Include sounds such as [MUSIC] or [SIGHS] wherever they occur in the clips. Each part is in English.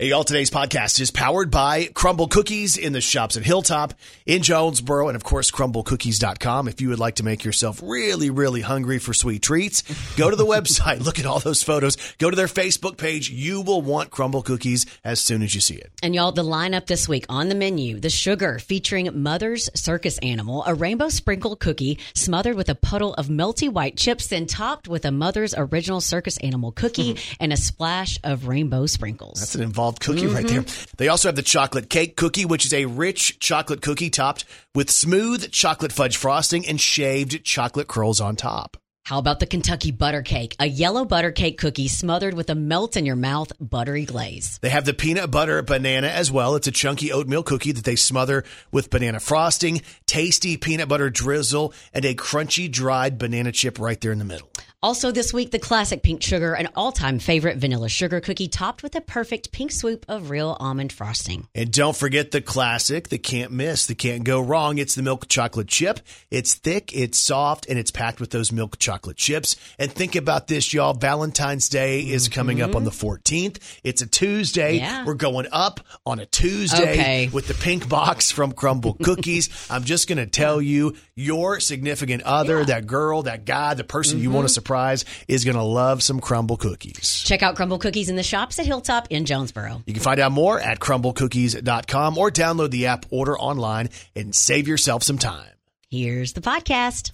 Hey, y'all! today's podcast is powered by Crumbl Cookies in the shops at Hilltop, in Jonesboro, and of course, crumblcookies.com. If you would like to make yourself really, really hungry for sweet treats, go to the [LAUGHS] website, look at all those photos, go to their Facebook page. You will want Crumbl Cookies as soon as you see it. And y'all, the lineup this week on the menu the sugar featuring Mother's Circus Animal, a rainbow sprinkle cookie smothered with a puddle of melty white chips, then topped with a Mother's Original Circus Animal cookie mm-hmm. and a splash of rainbow sprinkles. That's an involved cookie right there. Mm-hmm. They also have the chocolate cake cookie, which is a rich chocolate cookie topped with smooth chocolate fudge frosting and shaved chocolate curls on top. How about the Kentucky butter cake? A yellow butter cake cookie smothered with a melt in your mouth buttery glaze. They have the peanut butter banana as well. It's a chunky oatmeal cookie that they smother with banana frosting, tasty peanut butter drizzle, and a crunchy dried banana chip right there in the middle. Also, this week, the classic pink sugar, an all time favorite vanilla sugar cookie topped with a perfect pink swoop of real almond frosting. And don't forget the classic, the can't miss, the can't go wrong. It's the milk chocolate chip. It's thick, it's soft, and it's packed with those milk chocolate chips. And think about this, y'all. Valentine's Day is coming up on the mm-hmm. 14th. It's a Tuesday. Yeah. We're going up on a Tuesday Okay. with the pink box from Crumbl Cookies. [LAUGHS] I'm just going to tell you, your significant other, that girl, that guy, the person you want to surprise is going to love some Crumbl Cookies. Check out Crumbl Cookies in the shops at Hilltop in Jonesboro. You can find out more at crumblcookies.com or download the app, order online, and save yourself some time. Here's the podcast.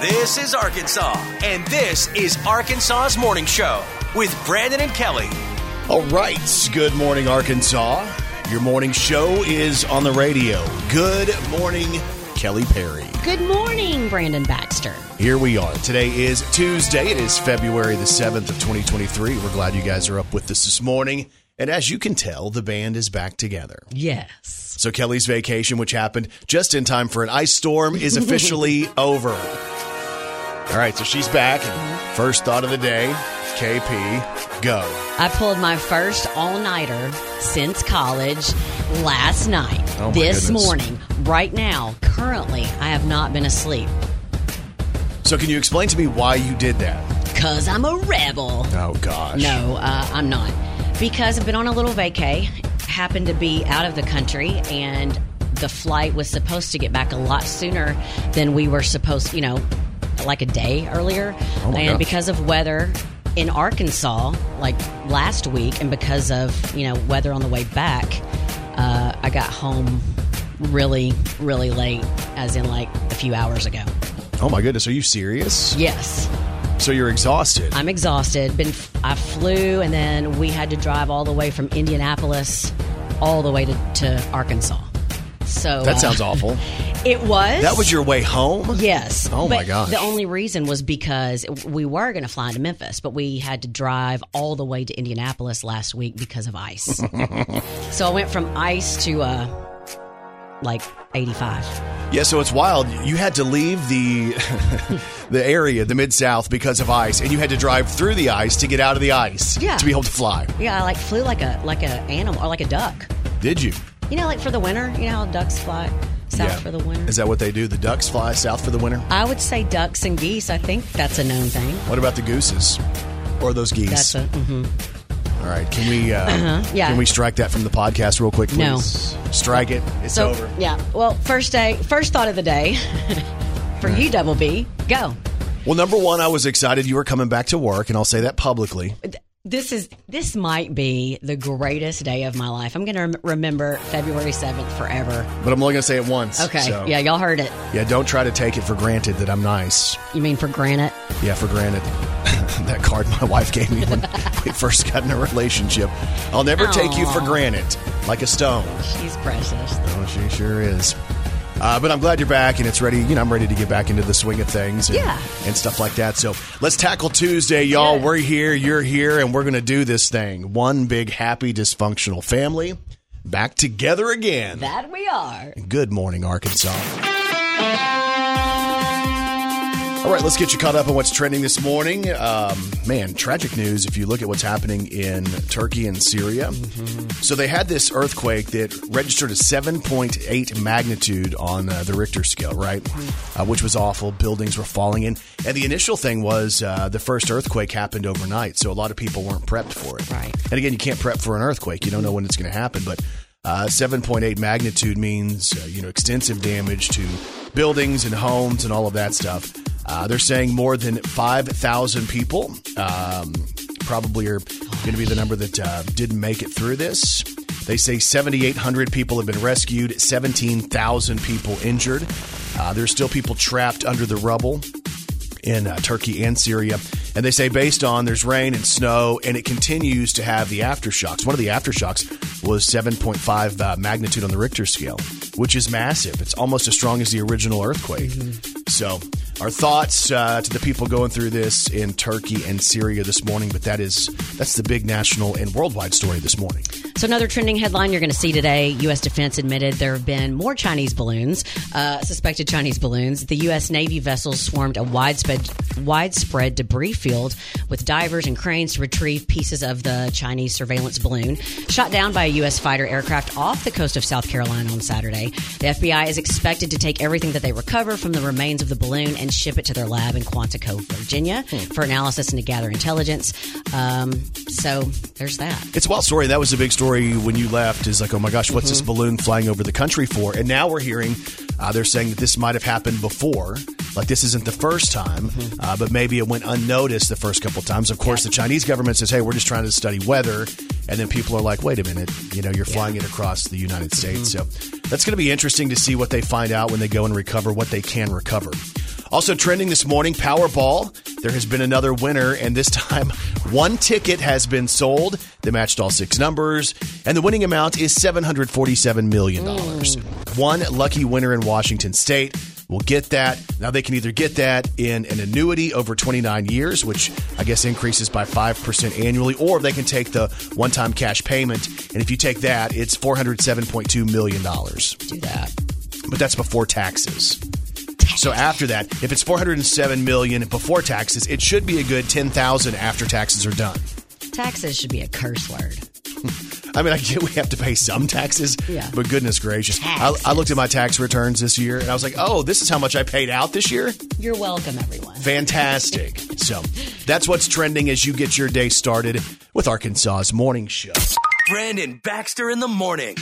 This is Arkansas, and this is Arkansas's Morning Show with Brandon and Kelly. All right. Good morning, Arkansas. Your morning show is on the radio. Good morning, Kelly Perry. Good morning, Brandon Baxter. Here we are. Today is Tuesday. It is February the 7th of 2023. We're glad you guys are up with us this morning. And as you can tell, the band is back together. Yes. So Kelly's vacation, which happened just in time for an ice storm, is officially [LAUGHS] over. All right, so she's back. And first thought of the day, KP, go. I pulled my first all nighter since college last night. Oh, my this goodness. morning, right now, currently, I have not been asleep So can you explain to me why you did that? because I'm a rebel. Oh gosh. No, uh, I'm not. Because I've been on a little vacay, happened to be out of the country, and the flight was supposed to get back a lot sooner than we were supposed, you know, like a day earlier. Oh, and gosh. because of weather in Arkansas, like last week, and because of, you know, weather on the way back, uh, I got home really, really late, as in like a few hours ago. Oh my goodness, are you serious? Yes. So you're exhausted. I'm exhausted. Been I flew and then we had to drive all the way from Indianapolis all the way to, to Arkansas. So that uh, sounds awful. [LAUGHS] It was. That was your way home? Yes. Oh, my gosh. The only reason was because we were going to fly into Memphis, but we had to drive all the way to Indianapolis last week because of ice. [LAUGHS] so I went from ice to uh, like 85. Yeah, so it's wild. You had to leave the [LAUGHS] the area, the mid south, because of ice, and you had to drive through the ice to get out of the ice Yeah. to be able to fly. Yeah, I like flew like a like a animal or like a duck. Did you? You know, like for the winter. You know how ducks fly south for the winter. Is that what they do? The ducks fly south for the winter? I would say ducks and geese. I think that's a known thing. What about the gooses? Or those geese? That's a mm-hmm. All right, can we uh, yeah. can we strike that from the podcast real quick, please? No. Strike it. It's so over. yeah. Well, first day, first thought of the day [LAUGHS] for you, Double B. Go. Well, number one, I was excited you were coming back to work, and I'll say that publicly. This is this might be the greatest day of my life. I'm going to rem- remember February 7th forever. But I'm only going to say it once. Okay. so- Yeah, y'all heard it. Yeah, don't try to take it for granted that I'm nice. You mean for granted? Yeah, for granted. [LAUGHS] that card my wife gave me when [LAUGHS] we first got in a relationship. I'll never take you for Aw. granted, like a stone. She's precious. Oh, she sure is. Uh, but I'm glad you're back and it's ready. You know, I'm ready to get back into the swing of things and, Yeah. and stuff like that. So let's tackle Tuesday, y'all. Yeah. We're here, you're here, and we're going to do this thing. One big, happy, dysfunctional family back together again. That we are. Good morning, Arkansas. All right, let's get you caught up on what's trending this morning. Um, man, tragic news if you look at what's happening in Turkey and Syria. Mm-hmm. So they had this earthquake that registered a 7.8 magnitude on uh, the Richter scale, right? Mm-hmm. Uh, which was awful. Buildings were falling in. And the initial thing was uh, the first earthquake happened overnight, so a lot of people weren't prepped for it. Right. And again, you can't prep for an earthquake. You don't know when it's going to happen, but uh, 7.8 magnitude means uh, you know extensive damage to buildings and homes and all of that stuff. Uh, they're saying more than 5,000 people um, probably are going to be the number that uh, didn't make it through this. They say 7,800 people have been rescued, 17,000 people injured. Uh, there's still people trapped under the rubble in uh, Turkey and Syria. And they say based on there's rain and snow, and it continues to have the aftershocks. One of the aftershocks was 7.5 uh, magnitude on the Richter scale, which is massive. It's almost as strong as the original earthquake. Mm-hmm. So, our thoughts uh, to the people going through this in Turkey and Syria this morning. But that is that's the big national and worldwide story this morning. So, another trending headline you're going to see today U.S. Defense admitted there have been more Chinese balloons, uh, suspected Chinese balloons. The U.S. Navy vessels swarmed a widespread, widespread debris field with divers and cranes to retrieve pieces of the Chinese surveillance balloon, shot down by a U.S. fighter aircraft off the coast of South Carolina on Saturday. The FBI is expected to take everything that they recover from the remains of the balloon and ship it to their lab in Quantico, Virginia, hmm. for analysis and to gather intelligence. Um, so, there's that. It's a wild story. That was a big story story when you left is like, oh my gosh, what's mm-hmm. this balloon flying over the country for? And now we're hearing uh, they're saying that this might have happened before. Like this isn't the first time, mm-hmm. uh, but maybe it went unnoticed the first couple times. Of course, yeah. the Chinese government says, "Hey, we're just trying to study weather," and then people are like, "Wait a minute, you know, you're flying it across the United States." Mm-hmm. So that's going to be interesting to see what they find out when they go and recover what they can recover. Also trending this morning, Powerball. There has been another winner, and this [LAUGHS] time one ticket has been sold. They matched all six numbers, and the winning amount is $747 million. Mm. One lucky winner in Washington State will get that. Now they can either get that in an annuity over 29 years, which I guess increases by 5% annually, or they can take the one time cash payment. And if you take that, it's $407.2 million. Do that. But that's before taxes. So after that, if it's 407 million before taxes, it should be a good 10,000 after taxes are done. Taxes should be a curse word. I mean, I get we have to pay some taxes, yeah. but goodness gracious. I, I, looked at my tax returns this year and I was like, oh, this is how much I paid out this year? You're welcome, everyone. Fantastic. so that's what's trending as you get your day started with Arkansas's Morning Show. Brandon Baxter in the morning.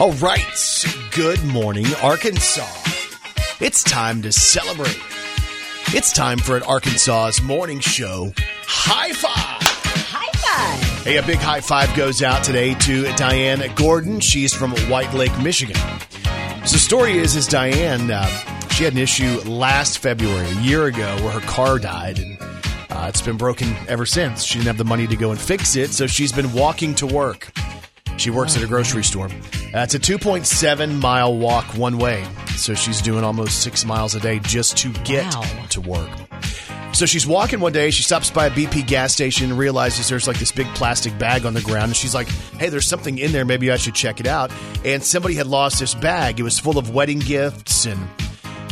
All right. Good morning, Arkansas. It's time to celebrate. It's time for an Arkansas's morning show. High five! High five! Hey, a big high five goes out today to Diane Gordon. She's from White Lake, Michigan. So the story is, is Diane, uh, she had an issue last February, a year ago, where her car died, and uh, it's been broken ever since. She didn't have the money to go and fix it, so she's been walking to work. She works at a grocery store. Uh, it's a 2.7 mile walk one way. So she's doing almost six miles a day just to get wow. to work. So she's walking one day. She stops by a BP gas station and realizes there's like this big plastic bag on the ground. And she's like, hey, there's something in there. Maybe I should check it out. And somebody had lost this bag. It was full of wedding gifts and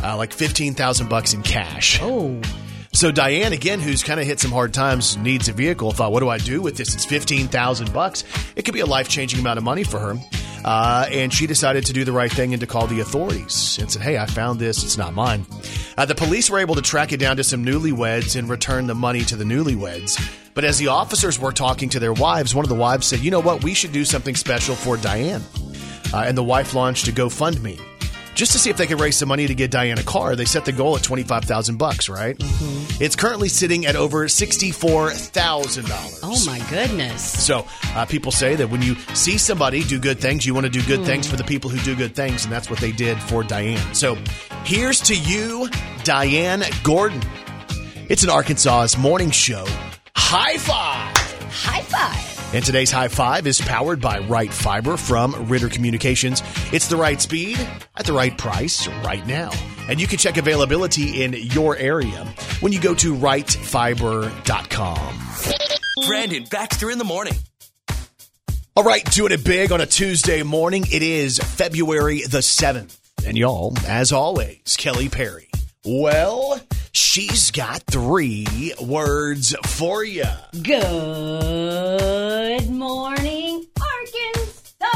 uh, like 15,000 bucks in cash. Oh. So Diane, again, who's kind of hit some hard times, needs a vehicle. Thought, what do I do with this? It's fifteen thousand bucks. It could be a life changing amount of money for her. Uh, and she decided to do the right thing and to call the authorities and said, "Hey, I found this. It's not mine." Uh, the police were able to track it down to some newlyweds and return the money to the newlyweds. But as the officers were talking to their wives, one of the wives said, "You know what? We should do something special for Diane." Uh, and the wife launched a GoFundMe just to see if they could raise some money to get Diane a car. They set the goal at twenty five thousand bucks, right? Mm-hmm. It's currently sitting at over sixty four thousand dollars. Oh my goodness! So uh, people say that when you see somebody do good things, you want to do good mm. things for the people who do good things, and that's what they did for Diane. So here's to you, Diane Gordon. It's an Arkansas's morning show. High five! High five! And today's high five is powered by Right Fiber from Ritter Communications. It's the right speed at the right price right now. And you can check availability in your area when you go to rightfiber.com. Brandon Baxter in the morning. All right, doing it big on a Tuesday morning. It is February the 7th. And y'all, as always, Kelly Perry. Well, she's got three words for you. Good morning, Arkansas.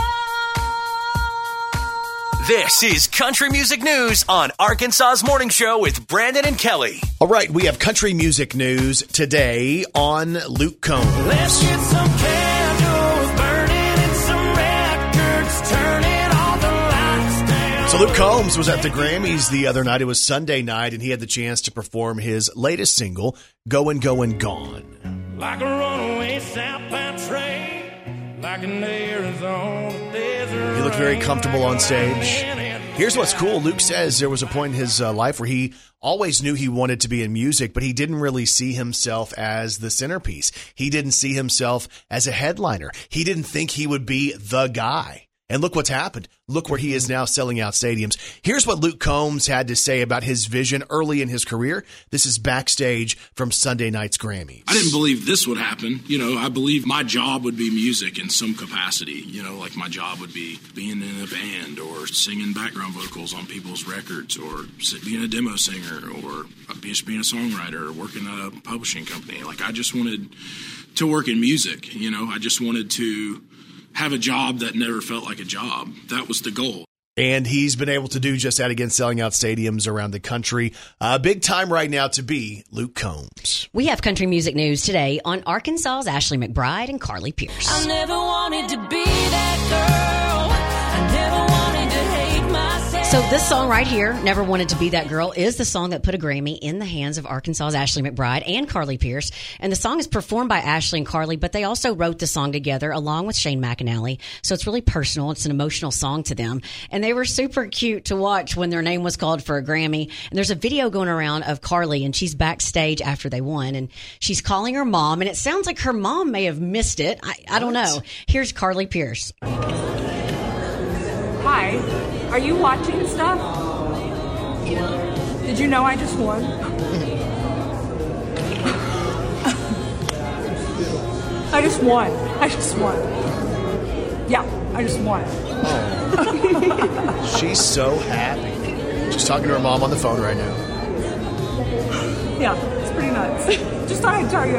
This is Country Music News on Arkansas's Morning Show with Brandon and Kelly. All right, we have country music news today on Luke Combs. So Luke Combs was at the Grammys the other night. It was Sunday night, and he had the chance to perform his latest single, "Goin' Goin' Gone." Like a runaway southbound train, like an Arizona desert. He looked very comfortable on stage. Here's what's cool. Luke says there was a point in his uh, life where he always knew he wanted to be in music, but he didn't really see himself as the centerpiece. He didn't see himself as a headliner. He didn't think he would be the guy. And look what's happened. Look where he is now selling out stadiums. Here's what Luke Combs had to say about his vision early in his career. This is backstage from Sunday night's Grammys. I didn't believe this would happen. You know, I believe my job would be music in some capacity. You know, like my job would be being in a band or singing background vocals on people's records or being a demo singer or just being a songwriter or working at a publishing company. Like, I just wanted to work in music. You know, I just wanted to have a job that never felt like a job. That was the goal. And he's been able to do just that again, selling out stadiums around the country. Uh, big time right now to be Luke Combs. We have country music news today on Arkansas's Ashley McBryde and Carly Pearce. I never wanted to be that girl. So this song right here, "Never Wanted to Be That Girl," is the song that put a Grammy in the hands of Arkansas's Ashley McBryde and Carly Pearce. And the song is performed by Ashley and Carly, but they also wrote the song together along with Shane McAnally. So it's really personal. It's an emotional song to them, and they were super cute to watch when their name was called for a Grammy. And there's a video going around of Carly, and she's backstage after they won, and she's calling her mom, and it sounds like her mom may have missed it. I, I don't know. Here's Carly Pearce. Hi, are you watching stuff? Did you know I just won? [LAUGHS] I just won. I just won. Yeah, I just won. Oh. She's so happy. She's talking to her mom on the phone right now. Yeah, it's pretty nuts. [LAUGHS] just thought I'd tell you.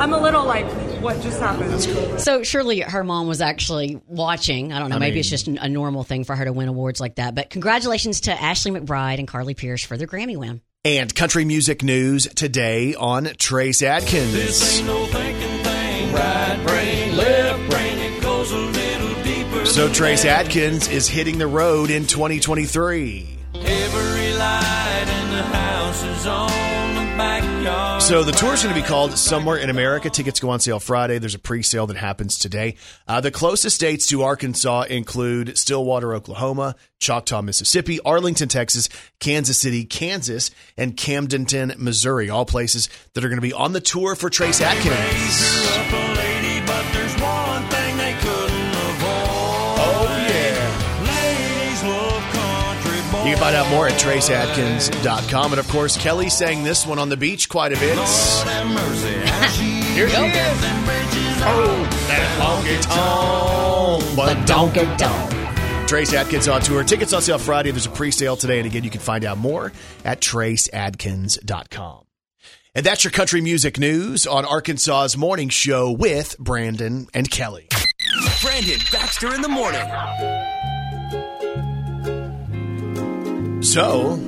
I'm a little like, what just happened? So surely her mom was actually watching. I don't know. I maybe mean- it's just a normal thing for her to win awards like that. But congratulations to Ashley McBryde and Carly Pearce for their Grammy win. And country music news today on Trace Adkins. This ain't no thinking thing. Right brain, left brain, it goes a little deeper. So Trace Adkins is hitting the road in 2023. Every light in the house is on the backyard. So the tour is going to be called Somewhere in America. Tickets go on sale Friday. There's a pre-sale that happens today. Uh, the closest states to Arkansas include Stillwater, Oklahoma, Choctaw, Mississippi, Arlington, Texas, Kansas City, Kansas, and Camdenton, Missouri. All places that are going to be on the tour for Trace Adkins. You can find out more at traceadkins.com. And of course, Kelly sang this one on the beach quite a bit. Mercy, [LAUGHS] Here she is. Oh, that honky tonk, but don't get don't. Trace Adkins on tour. Tickets on sale Friday. There's a pre-sale today. And again, you can find out more at traceadkins.com. And that's your country music news on Arkansas's morning show with Brandon and Kelly. Brandon Baxter in the morning. So,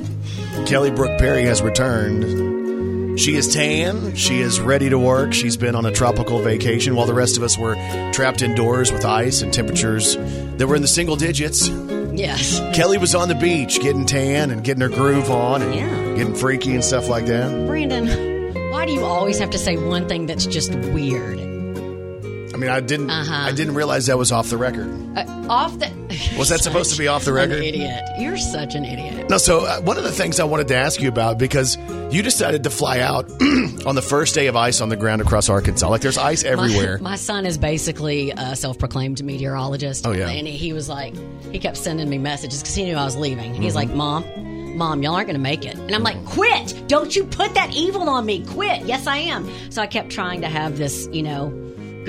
Kelly Brook Perry has returned. She is tan. She is ready to work. She's been on a tropical vacation while the rest of us were trapped indoors with ice and temperatures that were in the single digits. Yes. Kelly was on the beach getting tan and getting her groove on and Yeah. getting freaky and stuff like that. Brandon, why do you always have to say one thing that's just weird? I mean, I didn't. Uh-huh. I didn't realize that was off the record. Uh, off the. Was that [LAUGHS] supposed to be off the An record? idiot. You're such an idiot. No. So uh, one of the things I wanted to ask you about because you decided to fly out [CLEARS THROAT] on the first day of ice on the ground across Arkansas. Like there's ice everywhere. My, [LAUGHS] my son is basically a self-proclaimed meteorologist. Oh, yeah. and he was like, he kept sending me messages because he knew I was leaving. He's Mm-hmm. like, "Mom, Mom, y'all aren't going to make it." And I'm like, "Quit! Don't you put that evil on me! Quit! Yes, I am." So I kept trying to have this, you know,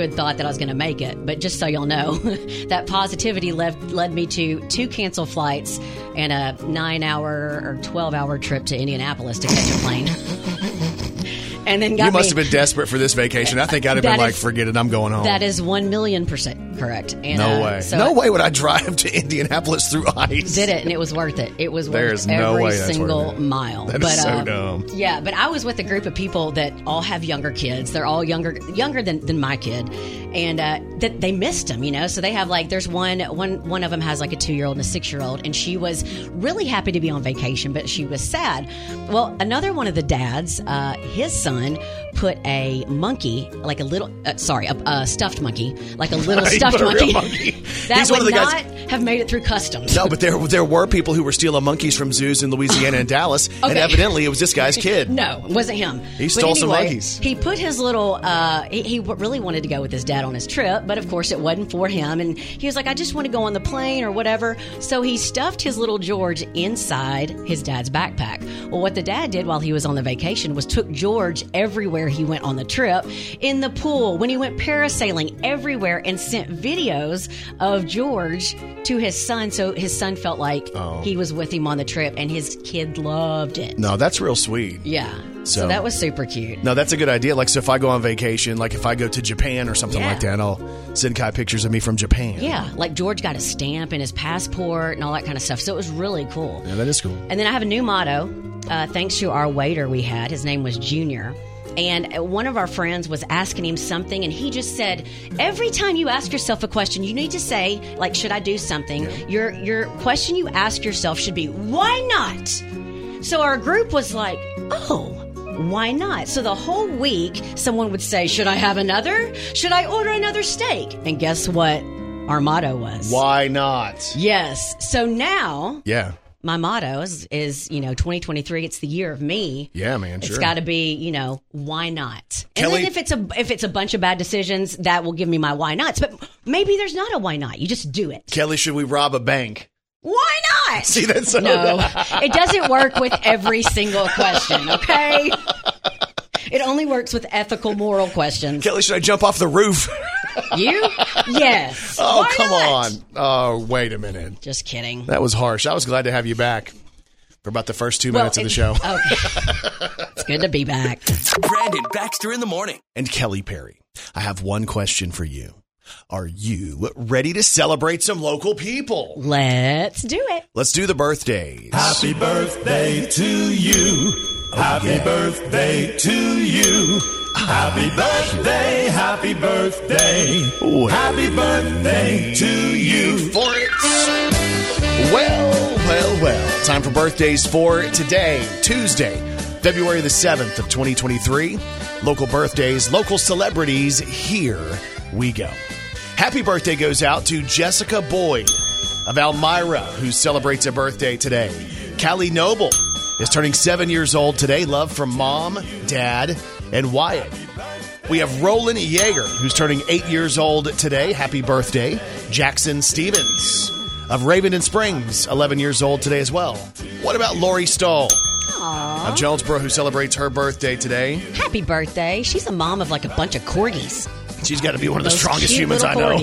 good thought that I was going to make it. But just so y'all know, [LAUGHS] that positivity led led me to two canceled flights and a nine hour or twelve hour trip to Indianapolis to catch a plane. [LAUGHS] and then got You must me- have been desperate for this vacation. I think I'd have [LAUGHS] been That like, forget it, I'm going home. That is one million percent correct. And, no uh, way. So no I way would I drive to Indianapolis through ice. Did it, and it was worth it. It was worth There's no every way single worth it. mile. That is but, so uh, dumb. Yeah, but I was with a group of people that all have younger kids. They're all younger, younger than, than my kid, and uh, that they missed them. You know, so they have like there's one one one of them has like a two year old and a six year old, and she was really happy to be on vacation, but she was sad. Well, another one of the dads, uh, his son put a monkey, like a little, uh, sorry, a, a stuffed monkey, like a [LAUGHS] little stuffed a monkey, monkey. [LAUGHS] that He's would one of the not guys- have made it through customs. No, but there [LAUGHS] there were people who were stealing monkeys from zoos in Louisiana and Dallas, and evidently it was this guy's kid. No, it wasn't him. He stole some monkeys. He put his little. Uh, he, he really wanted to go with his dad on his trip, but of course it wasn't for him. And he was like, "I just want to go on the plane or whatever." So he stuffed his little George inside his dad's backpack. Well, what the dad did while he was on the vacation was took George everywhere he went on the trip, in the pool, when he went parasailing, everywhere, and sent videos of George to his son. So his son felt like Oh. he was with him on the trip, and his kid loved it. No, that's real sweet. Yeah. So, So- that was super cute. No, that's a good idea. Like, so if I go on vacation, like if I go to Japan or something Yeah. like that, I'll send Kai pictures of me from Japan. Yeah, like George got a stamp and his passport and all that kind of stuff. So it was really cool. Yeah, that is cool. And then I have a new motto, uh, thanks to our waiter we had. His name was Junior. And one of our friends was asking him something, and he just said, "Every time you ask yourself a question, you need to say, like, should I do something? Your your question you ask yourself should be, why not?" So our group was like, "Oh." Why not? So the whole week, someone would say, Should I have another? Should I order another steak? And guess what our motto was? Why not? Yes. So now Yeah. My motto is, is you know 2023 it's the year of me. Yeah, man, it's sure. got to be you know why not? And then if it's a if it's a bunch of bad decisions that will give me my why nots. But maybe there's not a why not. You just do it. Kelly, should we rob a bank? why not? [LAUGHS] See, that's so no. It doesn't work with every single question okay [LAUGHS] it only works with ethical moral questions Kelly, should I jump off the roof? you yes [LAUGHS] oh, Why come not? on. Oh, wait a minute. just kidding That was harsh. I was glad to have you back for about the first two Well, minutes of the show. okay [LAUGHS] it's good to be back Brandon Baxter in the morning. And Kelly Perry, I have one question for you. Are you ready to celebrate some local people? let's do it Let's do the birthdays. Happy birthday to you. Happy birthday to you. Happy birthday, happy birthday. Well. Happy birthday to you. for it. Well, well, well. Time for birthdays for today, Tuesday, February the 7th of 2023. Local birthdays, local celebrities. Here we go. Happy birthday goes out to Jessica Boyd of Elmira, who celebrates a birthday today. Callie Noble is turning seven years old today. Love from mom, dad, and Wyatt. We have Roland Yeager, who's turning eight years old today. Happy birthday. Jackson Stevens of Ravenden Springs, 11 years old today as well. What about Lori Stahl of Jonesboro, who celebrates her birthday today? Happy birthday. She's a mom of like a bunch of corgis. She's got to be one of the Those strongest humans I know.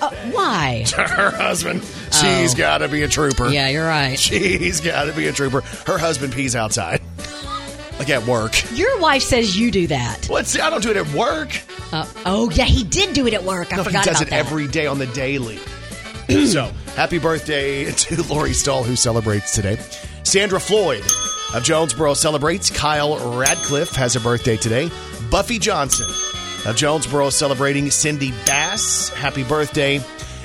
Uh, why? [LAUGHS] Her husband, she's got to be a trooper. Yeah, you're right. [LAUGHS] She's got to be a trooper. Her husband pees outside, like at work. Your wife says you do that. What's I don't do it at work. Uh, oh, yeah, he did do it at work. I No, forgot he does about it that. every day on the daily. [CLEARS THROAT] so, happy birthday [LAUGHS] to Lori Stahl, who celebrates today. Sandra Floyd of Jonesboro celebrates. Kyle Radcliffe has a birthday today. Buffy Johnson of Jonesboro celebrating. Cindy Bass, happy birthday.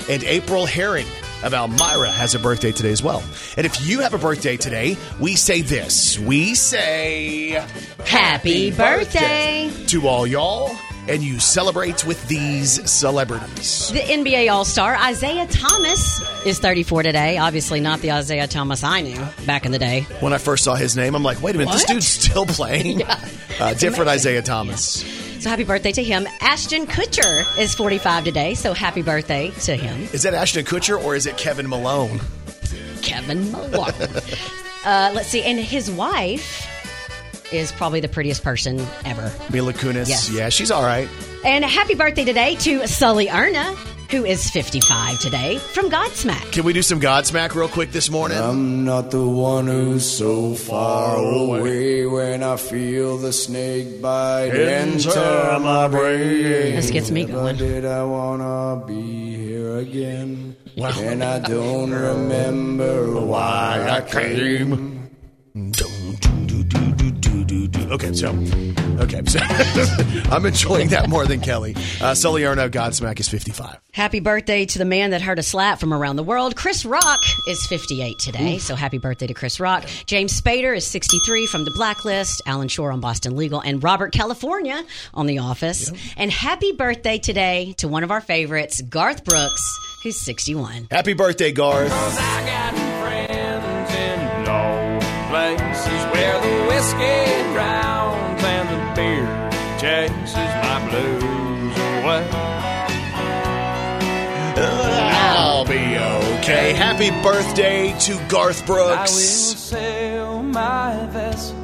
And April Herring of Elmira has a birthday today as well. And if you have a birthday today, we say this. We say Happy birthday. to all y'all, and you celebrate with these celebrities. The NBA All Star Isaiah Thomas is 34 today. Obviously, not the Isaiah Thomas I knew back in the day. When I first saw his name, I'm like, wait a minute, this dude's still playing. [LAUGHS] uh, different Isaiah Thomas. So happy birthday to him. Ashton Kutcher is 45 today. So happy birthday to him. Is that Ashton Kutcher or is it Kevin Malone? Kevin Malone. [LAUGHS] uh, let's see. And his wife is probably the prettiest person ever. Mila Kunis. Yes. Yeah, she's all right. And happy birthday today to Sully Erna, who is 55 today from Godsmack. Can we do some Godsmack real quick this morning? I'm not the one who's so far away when I feel the snake bite enter my brain. This gets me Never going. Did I wanna be here again? And I don't remember why I came. Okay, so okay, so [LAUGHS] I'm enjoying that more than Kelly. Uh, Sully Erna, Godsmack is 55. Happy birthday to the man that heard a slap from around the world. Chris Rock is 58 today, so happy birthday to Chris Rock. James Spader is 63 from The Blacklist, Alan Shore on Boston Legal, and Robert California on The Office. And happy birthday today to one of our favorites, Garth Brooks, who's 61. Happy birthday, Garth. Cause I got friends in low places where the whiskey okay. Happy birthday to Garth I will Brooks. sail my vessel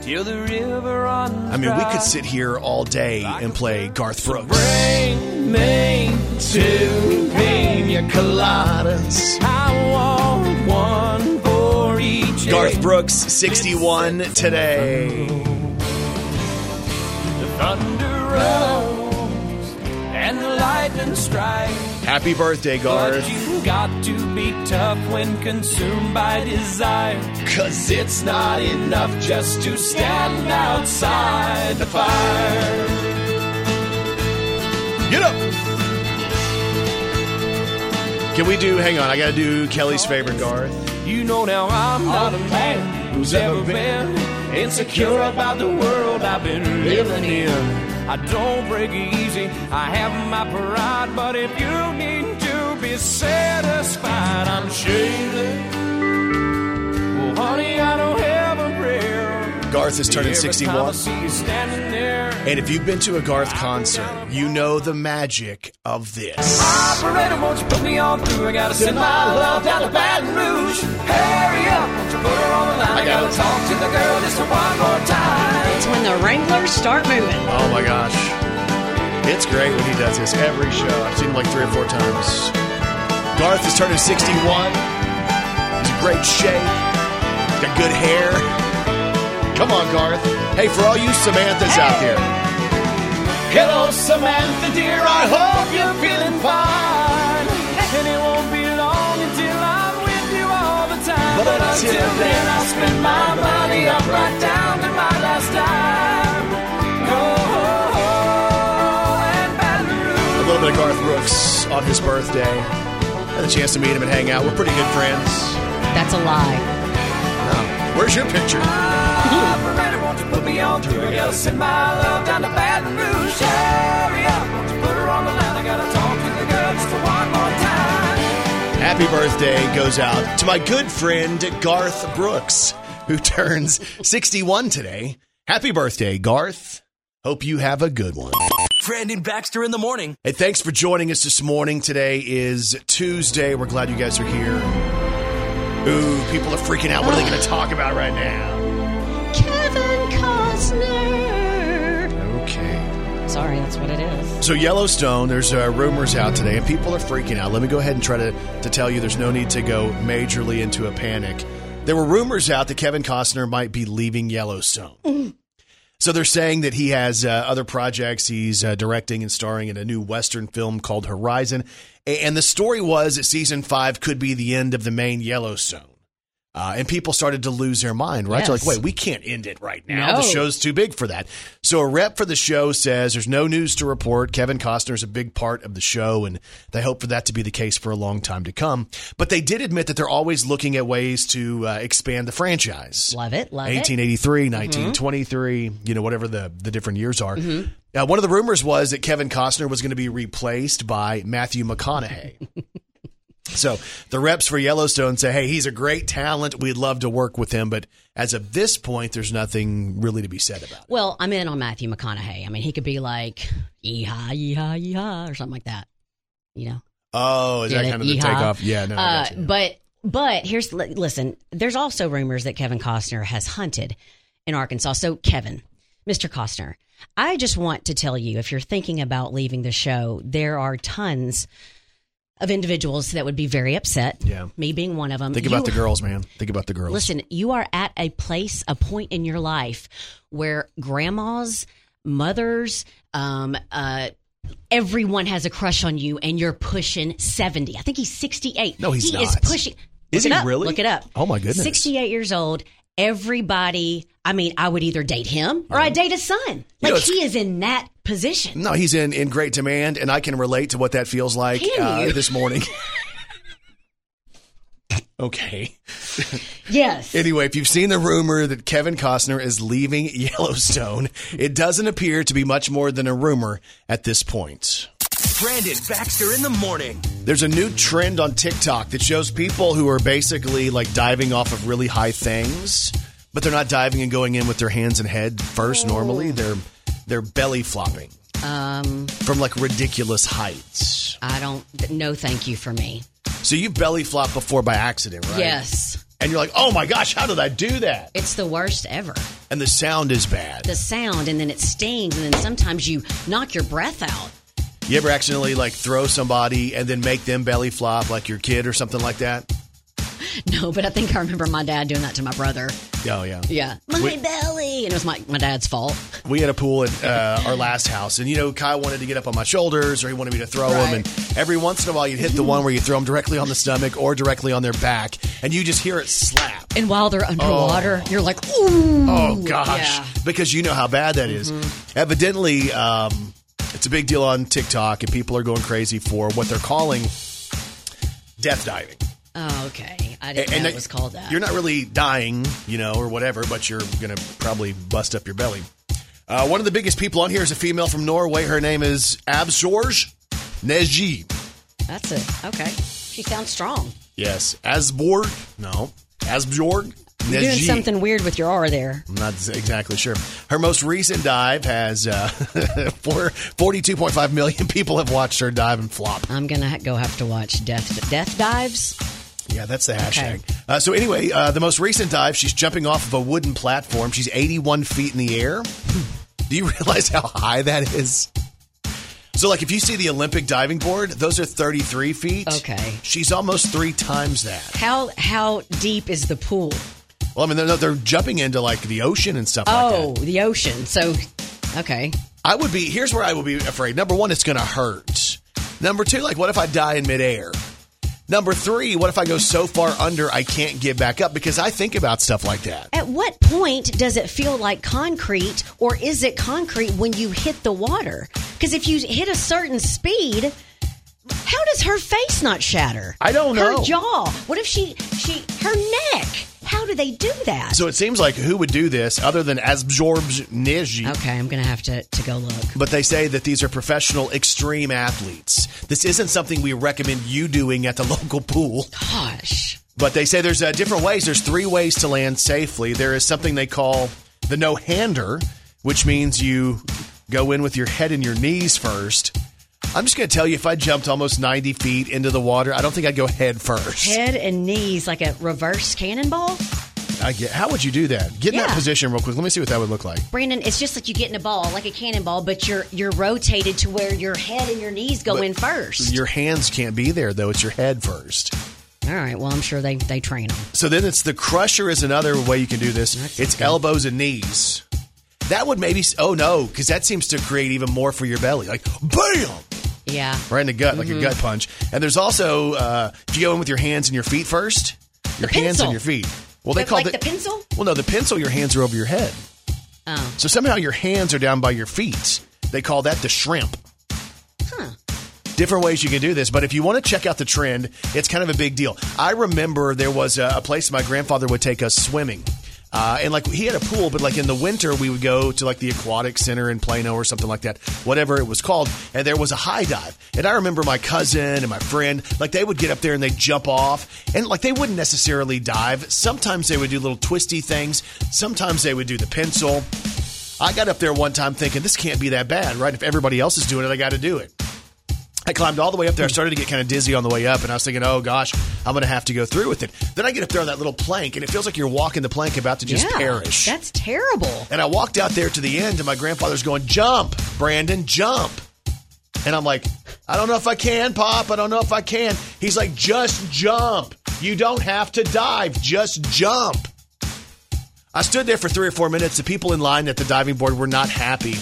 till the river runs I mean, we could sit here all day and play Garth Brooks. Bring me two pina coladas. I want one for each. Garth. Brooks, 61 today. The thunder rolls and the lightning strikes. Happy birthday, Garth. But you got to be tough when consumed by desire. Cause it's not enough just to stand outside the fire. Get up. Can we do, hang on, I gotta do Kelly's favorite Garth. You know now I'm not a man who's ever been insecure about the world I've been living in. I don't break easy, I have my pride, but if you need to be satisfied, I'm shaded. Well, honey, I don't have a prayer. Garth is turning Every time I 61. see you standing there. And if you've been to a Garth concert, you know the magic of this. Operator, won't you put me on through? I gotta send my love down to Baton Rouge. Hurry up, won't you put her on the line? I gotta talk to the girl just one more time. It's when the Wranglers start moving. Oh my gosh. It's great when he does this every show. I've seen him like three or four times. Garth is turning 61. He's in great shape. Got good hair. Come on, Garth. Hey, for all you Samanthas out there, Hello, Samantha, dear. I hope you're feeling fine. And it won't be long until I'm with you all the time. But, until then, I'll spend my money up right down on his birthday. Had a chance to meet him and hang out. We're pretty good friends. That's a lie. Oh, where's your picture? Operator, won't you put me on through? I gotta send my love down to Baton Rouge. Hurry up, won't you put her on the line? I gotta talk to the girl just one more time. Happy birthday goes out to my good friend Garth Brooks, who turns 61 today. Happy birthday, Garth. Hope you have a good one. Brandon Baxter in the morning. Hey, thanks for joining us this morning. Today is Tuesday. We're glad you guys are here. Ooh, people are freaking out. What are they going to talk about right now? Kevin Costner. Okay. Sorry, that's what it is. So Yellowstone, there's uh, rumors out today, and people are freaking out. Let me go ahead and try to, to tell you there's no need to go majorly into a panic. There were rumors out that Kevin Costner might be leaving Yellowstone. So they're saying that he has uh, other projects. He's uh, directing and starring in a new Western film called Horizon. And the story was that season five could be the end of the main Yellowstone. Uh, and people started to lose their mind, right? They're like, wait, we can't end it right now. The show's too big for that. So a rep for the show says there's no news to report. Kevin Costner is a big part of the show, and they hope for that to be the case for a long time to come. But they did admit that they're always looking at ways to uh, expand the franchise. Love it. Love it. 1883, 1923, you know, whatever the, the different years are. Uh, one of the rumors was that Kevin Costner was going to be replaced by Matthew McConaughey. [LAUGHS] so the reps for Yellowstone say, hey, he's a great talent. We'd love to work with him. But as of this point, there's nothing really to be said about it. Well, I'm in on Matthew McConaughey. I mean, he could be like yeehaw, yeehaw, yeehaw, or something like that. You know. Oh, is that kind of the takeoff? Yeah, no. Uh, but but here's listen. There's also rumors that Kevin Costner has hunted in Arkansas. So Kevin, Mr. Costner, I just want to tell you if you're thinking about leaving the show, there are tons of individuals that would be very upset. Yeah. Me being one of them. Think about the girls, man. Think about the girls. Listen, you are at a place, a point in your life where grandmas, mothers, um, uh, everyone has a crush on you, and you're pushing 70. I think he's 68. No, he's not. he is pushing. Is he up. really? Look it up. Oh, my goodness. 68 years old. Everybody, I mean, I would either date him or I'd date his son. Like, know, he is in that position. No, he's in, in great demand, and I can relate to what that feels like uh, this morning. [LAUGHS] okay. Yes. [LAUGHS] Anyway, if you've seen the rumor that Kevin Costner is leaving [LAUGHS] Yellowstone, it doesn't appear to be much more than a rumor at this point. Brandon Baxter in the morning. There's a new trend on TikTok that shows people who are basically like diving off of really high things, but they're not diving and going in with their hands and head first normally. They're they're belly flopping um, from like ridiculous heights. I don't, no thank you for me. So you belly flopped before by accident, right? Yes. And you're like, "Oh my gosh, how did I do that?" It's the worst ever. And the sound is bad. The sound, and then it stings, and then sometimes you knock your breath out. You ever accidentally like throw somebody and then make them belly flop like your kid or something like that? [LAUGHS] No, but I think I remember my dad doing that to my brother. Oh yeah. Yeah. My We- belly. And it was my, my dad's fault. We had a pool at uh, our last house, and you know, Kyle wanted to get up on my shoulders, or he wanted me to throw him. And every once in a while, you'd hit the one where you throw them directly on the stomach or directly on their back, and you just hear it slap. And while they're underwater, you're like, ooh. Oh gosh, Yeah. Mm-hmm. because you know how bad that is. Evidently, um, it's a big deal on TikTok, and people are going crazy for what they're calling death diving. Oh, okay. I didn't And know it was called that. You're not really dying, you know, or whatever, but you're going to probably bust up your belly. Uh, one of the biggest people on here is a female from Norway. Her name is Absorge Neji. That's it. Okay. She sounds strong. Yes. Asborg? No. Asbjorg? You're doing something weird with your R there. I'm not exactly sure. Her most recent dive has uh, [LAUGHS] four, 42.5 million people have watched her dive and flop. I'm gonna ha- go have to watch death death dives. Yeah, that's the hashtag. Okay. Uh, so anyway, uh, the most recent dive, she's jumping off of a wooden platform. She's 81 feet in the air. Do you [LAUGHS] realize how high that is? So, like, if you see the Olympic diving board, those are 33 feet. Okay. She's almost three times that. How how deep is the pool? Well, I mean, they're, they're jumping into like the ocean and stuff like Oh, that. the ocean. So, okay. I would be, here's where I would be afraid. Number one, it's going to hurt. Number two, like, what if I die in midair? Number three, what if I go so far under I can't get back up? Because I think about stuff like that. At what point does it feel like concrete, or is it concrete when you hit the water? Because if you hit a certain speed, how does her face not shatter? I don't know. Her jaw. What if she she her neck? How do they do that? So it seems like who would do this other than Asbjorb Neji? okay, I'm gonna have to to go look. But they say that these are professional extreme athletes. This isn't something we recommend you doing at the [LAUGHS] local pool. Gosh. But they say there's uh, different ways. There's three ways to land safely. There is something they call the no hander, which means you go in with your head and your knees first. I'm just going to tell you, if I jumped almost 90 feet into the water, I don't think I'd go head first. Head and knees like a reverse cannonball? I get, how would you do that? Get in that position real quick. Let me see what that would look like. Brandon, it's just like you get in a ball, like a cannonball, but you're you're rotated to where your head and your knees go But in first. Your hands can't be there, though. It's your head first. All right. Well, I'm sure they they train them. So then it's the crusher is another way you can do this. That's it's okay. elbows and knees. That would maybe. Oh no, because that seems to create even more for your belly. Like bam, Yeah. right in the gut, like Mm-hmm. a gut punch. And there's also uh, if you go in with your hands and your feet first, your The hands pencil. and your feet. Well, they But call like it the pencil? Well, no, the pencil. Your hands are over your head. Oh. So somehow your hands are down by your feet. They call that the shrimp. Huh. different ways you can do this. But if you want to check out the trend, it's kind of a big deal. I remember there was a, a place my grandfather would take us swimming. Uh, and like he had a pool, but like in the winter we would go to like the aquatic center in Plano or something like that, whatever it was called. And there was a high dive. And I remember my cousin and my friend, like they would get up there and they'd jump off and like they wouldn't necessarily dive. Sometimes they would do little twisty things. Sometimes they would do the pencil. I got up there one time thinking this can't be that bad, right? If everybody else is doing it, I got to do it. I climbed all the way up there. I started to get kind of dizzy on the way up, and I was thinking, oh gosh, I'm going to have to go through with it. Then I get up there on that little plank, and it feels like you're walking the plank about to just yeah, perish. That's terrible. And I walked out there to the end, and my grandfather's going, Jump, Brandon, jump. And I'm like, I don't know if I can, Pop. I don't know if I can. He's like, Just jump. You don't have to dive, just jump. I stood there for three or four minutes. The people in line at the diving board were not happy.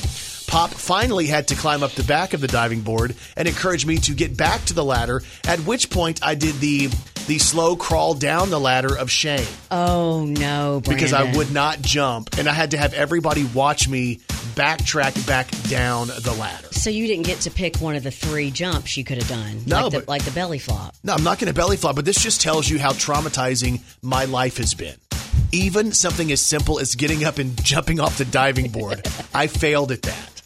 Pop finally had to climb up the back of the diving board and encourage me to get back to the ladder, at which point I did the the slow crawl down the ladder of shame Oh no, Brandon. because I would not jump and I had to have everybody watch me backtrack back down the ladder. So you didn't get to pick one of the three jumps you could have done. No, like the, but- like the belly flop. No, I'm not going to belly flop, but this just tells you how traumatizing my life has been. Even something as simple as getting up and [LAUGHS] jumping off the diving board, I failed at that.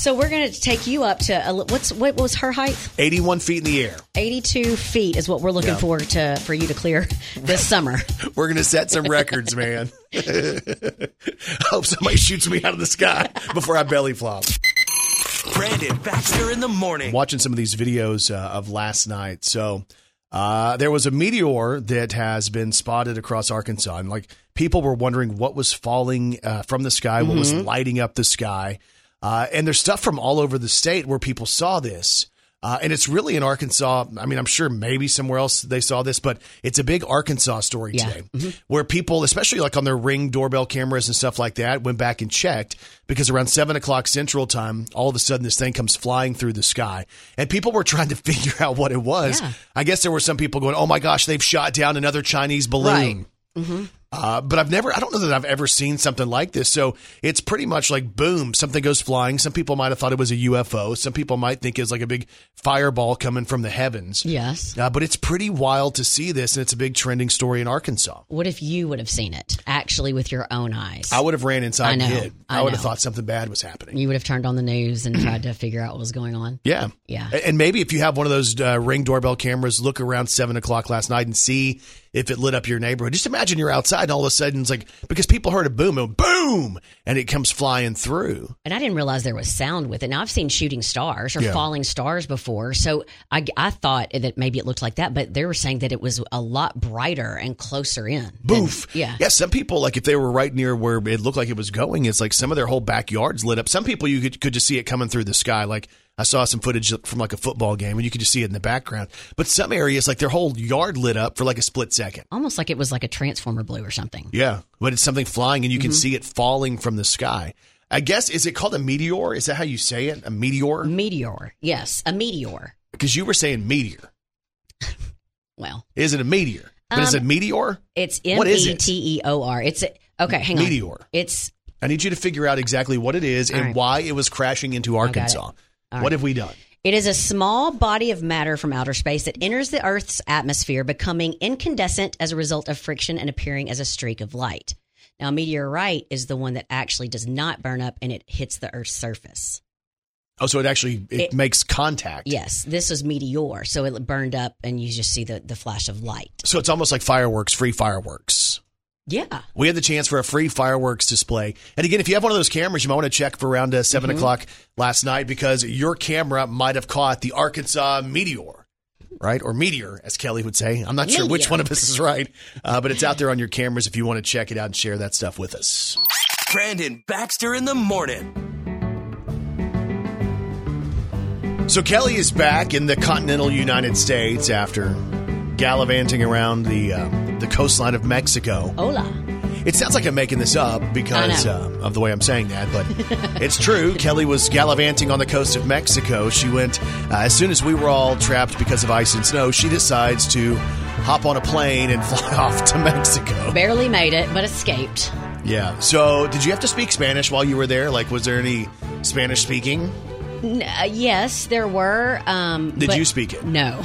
So we're going to take you up to a, what's what was her height? 81 feet in the air. 82 feet is what we're looking Yeah. for to for you to clear [LAUGHS] this summer. We're going to set some records, man. I [LAUGHS] [LAUGHS] hope somebody shoots me out of the sky before I belly flop. Brandon Baxter in the morning. Watching some of these videos uh, of last night. So uh, there was a meteor that has been spotted across Arkansas, and like people were wondering what was falling uh, from the sky, what was lighting up the sky. Uh, and there's stuff from all over the state where people saw this. Uh, and it's really in Arkansas. I mean, I'm sure maybe somewhere else they saw this, but it's a big Arkansas story Yeah. today where people, especially like on their ring doorbell cameras and stuff like that, went back and checked because around seven o'clock central time, all of a sudden this thing comes flying through the sky. And people were [LAUGHS] trying to figure out what it was. Yeah. I guess there were some people going, oh my gosh, they've shot down another Chinese balloon. Uh, but I've never, I don't know that I've ever seen something like this. So it's pretty much like boom, something goes flying. Some people might have thought it was a UFO. Some people might think it's like a big fireball coming from the heavens. Yes. Uh, but it's pretty wild to see this, and it's a big trending story in Arkansas. What if you would have seen it actually with your own eyes? I would have ran inside I know, and hid. I, I would have thought something bad was happening. you would have turned on the news and [CLEARS THROAT] tried to figure out what was going on. Yeah. Yeah. And maybe if you have one of those uh, ring doorbell cameras, look around seven o'clock last night and see if it lit up your neighborhood. Just imagine you're outside and all of a sudden it's like, because people heard a boom, and boom, and it comes flying through. And I didn't realize there was sound with it. Now I've seen shooting stars or Yeah. falling stars before, so I, I thought that maybe it looked like that, but they were saying that it was a lot brighter and closer in. than- Boof. yeah. Yeah. Some people, like if they were right near where it looked like it was going, it's like some of their whole backyards lit up. Some people you could, could just see it coming through the sky. Like I saw some footage from like a football game and you could just see it in the background. But some areas, like their whole yard lit up for like a split second. Almost like it was like a transformer blue or something. Yeah. But it's something flying and you Mm-hmm. can see it falling from the sky. I guess, is it called a meteor? Is that how you say it? A meteor? Meteor. Yes, a meteor. Because you were saying meteor. [LAUGHS] Well, Is it a meteor? But is it meteor? it's M E? T E O R. It's a, okay. Hang on. Meteor. It's I need you to figure out exactly what it is and All right. why it was crashing into. Arkansas. All What right. have we done? It is a small body of matter from outer space that enters the Earth's atmosphere, becoming incandescent as a result of friction and appearing as a streak of light. Now, a meteorite is the one that actually does not burn up and it hits the Earth's surface. Oh, so it actually it, It- makes contact. Yes, this is meteor, so it burned up and you just see the, the flash of light. So it's almost like fireworks, free fireworks. Yeah. We had the chance for a free fireworks display. And again, if you have one of those cameras, you might want to check for around uh, 7 Mm-hmm. o'clock last night because your camera might have caught the Arkansas meteor, right? Or meteor, as Kelly would say. I'm not sure which one of us is right, uh, but it's out there on your cameras if you want to check it out and share that stuff with us. Brandon Baxter in the morning. So Kelly is back in the continental United States after gallivanting around the uh, the coastline of Mexico. Hola. It sounds like I'm making this up because I uh, of the way I'm saying that, but [LAUGHS] it's true. Kelly was gallivanting on the coast of Mexico. She went uh, as soon as we were all trapped because of ice and snow. She decides to hop on a plane and [LAUGHS] fly off to Mexico. Barely made it, but escaped. Yeah. So, did you have to speak Spanish while you were there? Like, was there any Spanish speaking? N- uh, yes, there were. Um, Did but you speak it? No.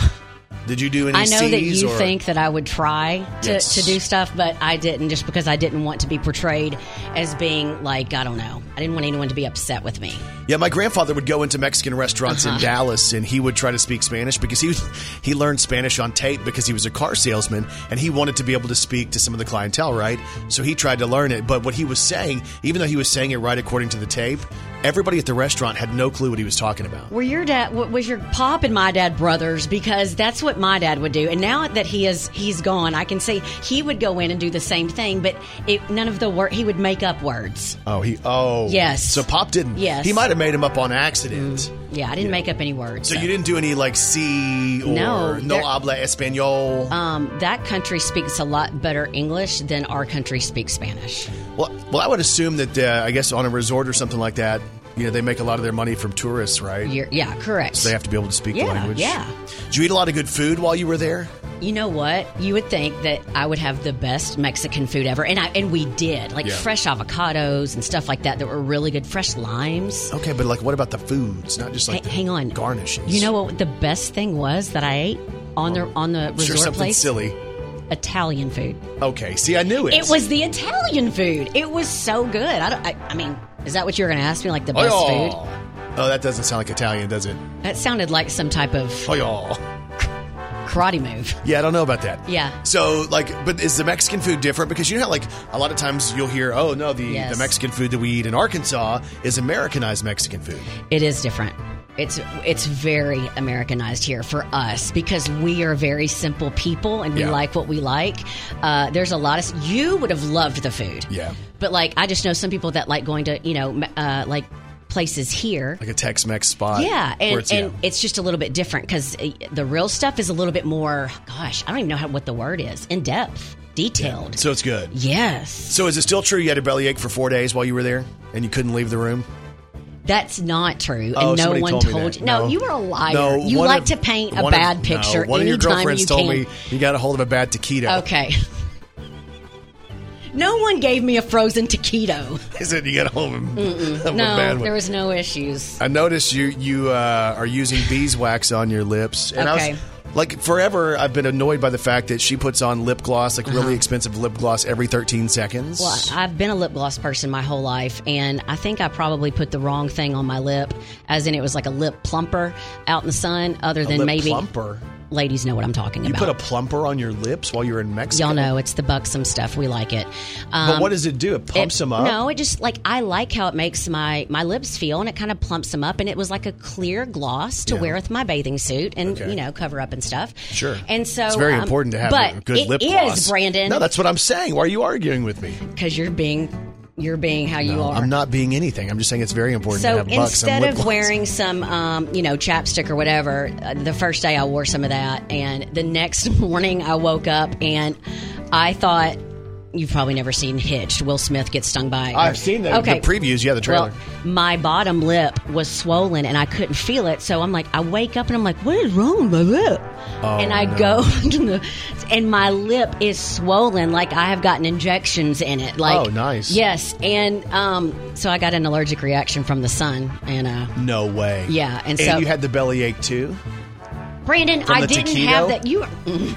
Did you do any? I know that you or- think that I would try to, Yes. to do stuff, but I didn't just because I didn't want to be portrayed as being like, I don't know. I didn't want anyone to be upset with me. Yeah, my grandfather would go into Mexican restaurants Uh-huh. in Dallas, and he would try to speak Spanish because he he learned Spanish on tape because he was a car salesman, and he wanted to be able to speak to some of the clientele, right? So he tried to learn it. But what he was saying, even though he was saying it right according to the tape, everybody at the restaurant had no clue what he was talking about. Were your dad was your pop and my dad brothers? Because that's what my dad would do. And now that he is he's gone, I can see he would go in and do the same thing, but it, none of the word he would make up words. Oh, he oh Yes. So Pop didn't. Yes. he might have made him up on accident. Yeah, I didn't make up any words. So you didn't do any like C or No, no, habla español. Um, that country speaks a lot better English than our country speaks Spanish. well, well, I would assume that uh, I guess on a resort or something like that, you know, they make a lot of their money from tourists, right? You're, yeah, correct. They have to be able to speak Yeah, the language. yeah. Did you eat a lot of good food while you were there? You know what? You would think that I would have the best Mexican food ever, and I and we did, like Yeah. fresh avocados and stuff like that that were really good. Fresh limes. Okay, but like, what about the foods? Not just like the hang on, garnishes. You know what? The best thing was that I ate on the on the sure resort something place. silly. Italian food. Okay, see, I knew it. It was the Italian food. It was so good. I don't. I, I mean, is that what you were going to ask me? Like the oh, best oh, food? Oh, that doesn't sound like Italian, does it? That sounded like some type of Oh, yeah. karate move. Yeah, I don't know about that. Yeah. So, like, but is the Mexican food different? Because you know how, like, a lot of times you'll hear, oh, no, the, Yes. the Mexican food that we eat in Arkansas is Americanized Mexican food. It is different. It's it's very Americanized here for us because we are very simple people and we Yeah. like what we like. Uh, there's a lot of you would have loved the food, Yeah. but like I just know some people that like going to you know uh, like places here. Like a Tex Mex spot. Yeah, and, it's, and yeah. it's just a little bit different because the real stuff is a little bit more. Gosh, I don't even know how, what the word is. In depth, detailed. So it's good. Yes, So is it still true you had a bellyache for four days while you were there and you couldn't leave the room? That's not true, Oh, and no one told told you. No, No. you were a liar. No, you like of- to paint a one of- bad no, picture. one of your girlfriends you told can. me you got a hold of a bad taquito. Okay. No one gave me a frozen taquito. [LAUGHS] I said you got home? hold of, of a No, there was no issues. I noticed you you uh, are using beeswax on your lips, and I was like, forever I've been annoyed by the fact that she puts on lip gloss, like really expensive lip gloss, every 13 seconds. Uh-huh. Well, I've been a lip gloss person my whole life, and I think I probably put the wrong thing on my lip, as in it was like a lip plumper out in the sun, other a than lip maybe. plumper. Ladies know what I'm talking You about. You put a plumper on your lips while you're in Mexico. Y'all know it's the buxom stuff. We like it. Um, But what does it do? It pumps it- them up. No, it just like I like how it makes my my lips feel, and it kind of plumps them up. And it was like a clear gloss to Yeah. wear with my bathing suit, and Okay. you know cover up and stuff. Sure. And so it's very um, important to have but a good it lip is, gloss. Brandon. No, that's what I'm saying. Why are you arguing with me? because you're being you're being how you are. I'm not being anything. I'm just saying it's very important to So instead of gloss. wearing some, um, you know, chapstick or whatever, uh, the first day I wore some of that, and the next [LAUGHS] morning I woke up and I thought. You've probably never seen Hitched. Will Smith gets stung by. I've seen the, Okay. the previews. Yeah, the trailer. Well, my bottom lip was swollen and I couldn't feel it. So I'm like, I wake up and I'm like, what is wrong with my lip? and I go [LAUGHS] the, and my lip is swollen like I have gotten injections in it. Like, Oh, nice. Yes, and um, so I got an allergic reaction from the sun, and uh, no way. Yeah, and and so- you had the bellyache too. Brandon, I didn't taquito? have that. You, [LAUGHS]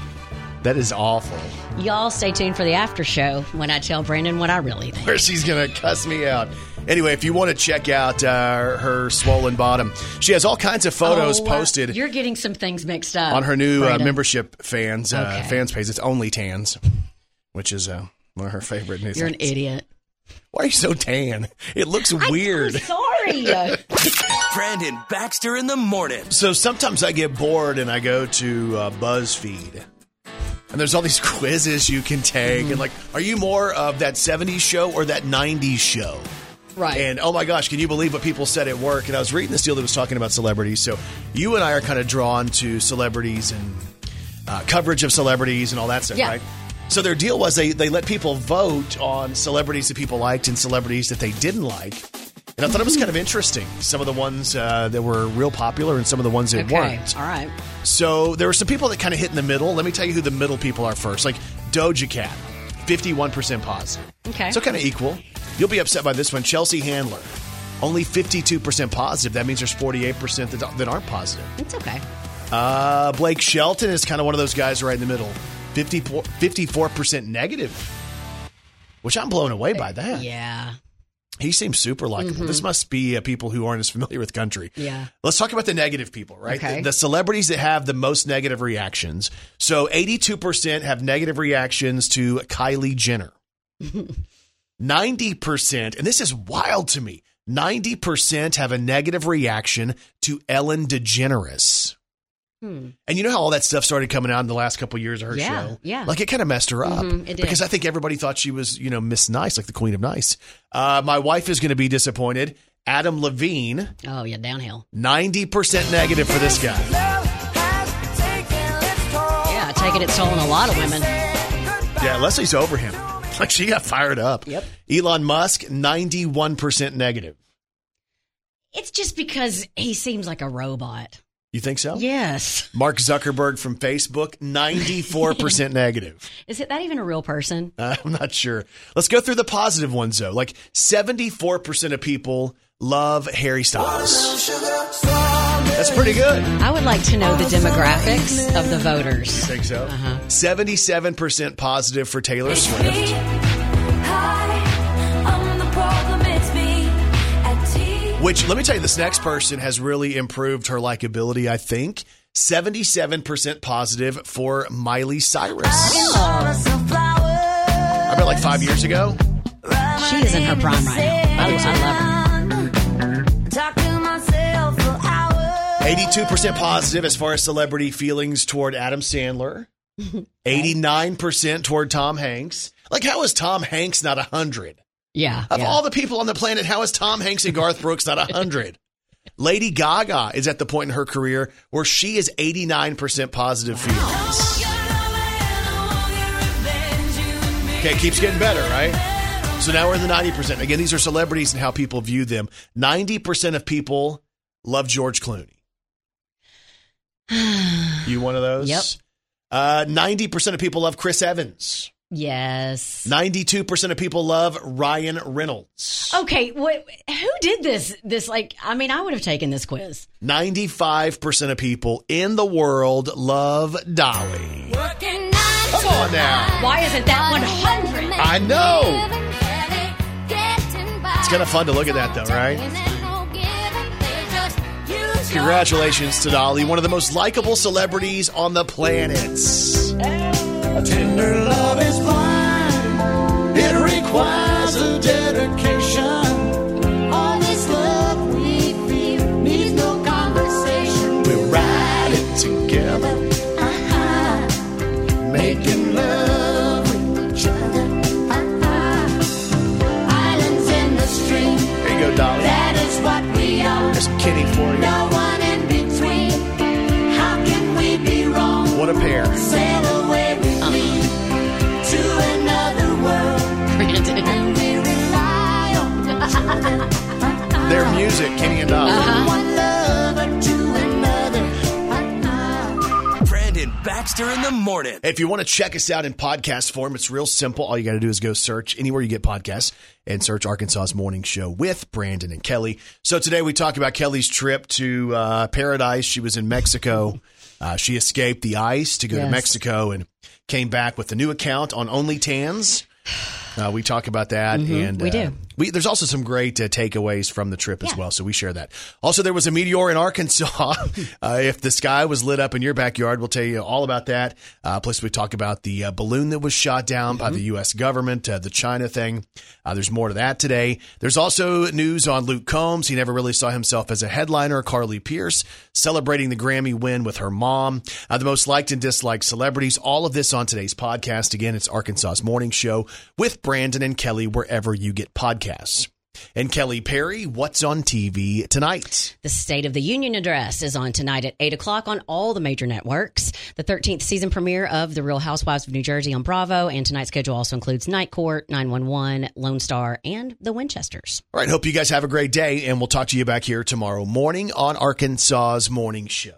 That is awful. Y'all, stay tuned for the after show when I tell Brandon what I really think. Where she's gonna cuss me out. Anyway, if you want to check out uh, her swollen bottom, she has all kinds of photos Oh, uh, posted You're getting some things mixed up on her new uh, membership fans uh, fans page. It's only tans, which is uh, one of her favorite. news You're an idiot. Why are you so tan? It looks weird. I'm sorry. [LAUGHS] Brandon Baxter in the morning. So sometimes I get bored and I go to uh, BuzzFeed. And there's all these [LAUGHS] quizzes you can take. And like, are you more of that 70s show or that 90s show? right. And oh my gosh, can you believe what people said at work? And I was reading this deal that was talking about celebrities. So you and I are kind of drawn to celebrities and uh, coverage of celebrities and all that stuff, Yeah. right? So their deal was they, they let people vote on celebrities that people liked and celebrities that they didn't like. And I thought it was kind of interesting. Some of the ones uh, that were real popular and some of the ones that okay. weren't. All right. So there were some people that kind of hit in the middle. Let me tell you who the middle people are first. Like Doja Cat, 51% positive. Okay. So kind of equal. You'll be upset by this one. Chelsea Handler, only 52% positive. That means there's 48% that, that aren't positive. It's okay. Uh, Blake Shelton is kind of one of those guys right in the middle. 54, 54% negative, which I'm blown away by that. Yeah. He seems super likable. This must be uh, people who aren't as familiar with country. Yeah. Let's talk about the negative people, right? Okay. The, the celebrities that have the most negative reactions. So 82% have negative reactions to Kylie Jenner. [LAUGHS] 90%, and this is wild to me, 90% have a negative reaction to Ellen DeGeneres. Hmm. And you know how all that stuff started coming out in the last couple of years of her Yeah, show? yeah. Like it kind of messed her up. Mhm, it did. Because I think everybody thought she was, you know, Miss Nice, like the Queen of Nice. Uh, my wife is going to be disappointed. Adam Levine, Oh, yeah, downhill. 90% negative for this guy. Yeah, taking its toll on a lot of women. Yeah, Leslie's over him. Like [LAUGHS] she got fired up. Yep. Elon Musk, 91% negative. It's just because he seems like a robot. You think so? Yes. Mark Zuckerberg from Facebook, 94% [LAUGHS] negative. Is it that even a real person? Uh, [LAUGHS] I'm not sure. Let's go through the positive ones though. Like 74% of people love Harry Styles. That's pretty good. I would like to know the demographics of the voters. You Think so? Uh-huh. 77% positive for Taylor Swift. Which, let me tell you, this next person has really improved her likability, I think. 77% positive for Miley Cyrus. I bet like five years ago. She is in her prime right now. I, I love her. 82% positive as far as celebrity feelings toward Adam Sandler. [LAUGHS] 89% toward Tom Hanks. Like, how is Tom Hanks not 100? Yeah. Of yeah. all the people on the planet, how is Tom Hanks and Garth Brooks not 100? [LAUGHS] Lady Gaga is at the point in her career where she is 89% positive feelings. Okay, keeps getting better, right? So now we're in the 90%. Again, these are celebrities and how people view them. 90% of people love George Clooney. [SIGHS] You one of those? Yep. Uh, 90% of people love Chris Evans. Yes. 92% of people love Ryan Reynolds. Okay, what, who did this? This like, I mean, I would have taken this quiz. 95% of people in the world love Dolly. Come on now. Why isn't that 100? I know. It's kind of fun to look at that, though, right? Congratulations to Dolly, one of the most likable celebrities on the planet. A tender love is blind. It requires a dedication. All this love we feel needs no conversation. We ride it together. Uh-huh. Making love with each other. Uh-huh. Islands in the stream. There you go, Dolly. That is what we are. There's Kenny for you. No one in between. How can we be wrong? What a pair. Sail Their music, Kenny and Dolly. One lover to another. Brandon Baxter in the morning. If you want to check us out in podcast form, it's real simple. All you got to do is go search anywhere you get podcasts and search Arkansas's Morning Show with Brandon and Kelly. So today we talk about Kelly's trip to uh, paradise. She was in Mexico. Uh, she escaped the ice to go to Mexico and came back with a new account on OnlyTans. Uh, we talk about that, and we uh, do. We, there's also some great uh, takeaways from the trip as well, so we share that. Also, there was a meteor in Arkansas. [LAUGHS] uh, if the sky was lit up in your backyard, we'll tell you all about that. Uh, plus, we talk about the uh, balloon that was shot down by the U.S. government, uh, the China thing. Uh, there's more to that today. There's also news on Luke Combs. He never really saw himself as a headliner. Carly Pearce celebrating the Grammy win with her mom. Uh, the most liked and disliked celebrities. All of this on today's podcast. Again, it's Arkansas's Morning Show with Brandon and Kelly wherever you get podcasts. And Kelly Perry, what's on TV tonight? The State of the Union address is on tonight at 8 o'clock on all the major networks. The 13th season premiere of The Real Housewives of New Jersey on Bravo. And tonight's schedule also includes Night Court, 911, Lone Star, and The Winchesters. All right, hope you guys have a great day, and we'll talk to you back here tomorrow morning on Arkansas's Morning Show.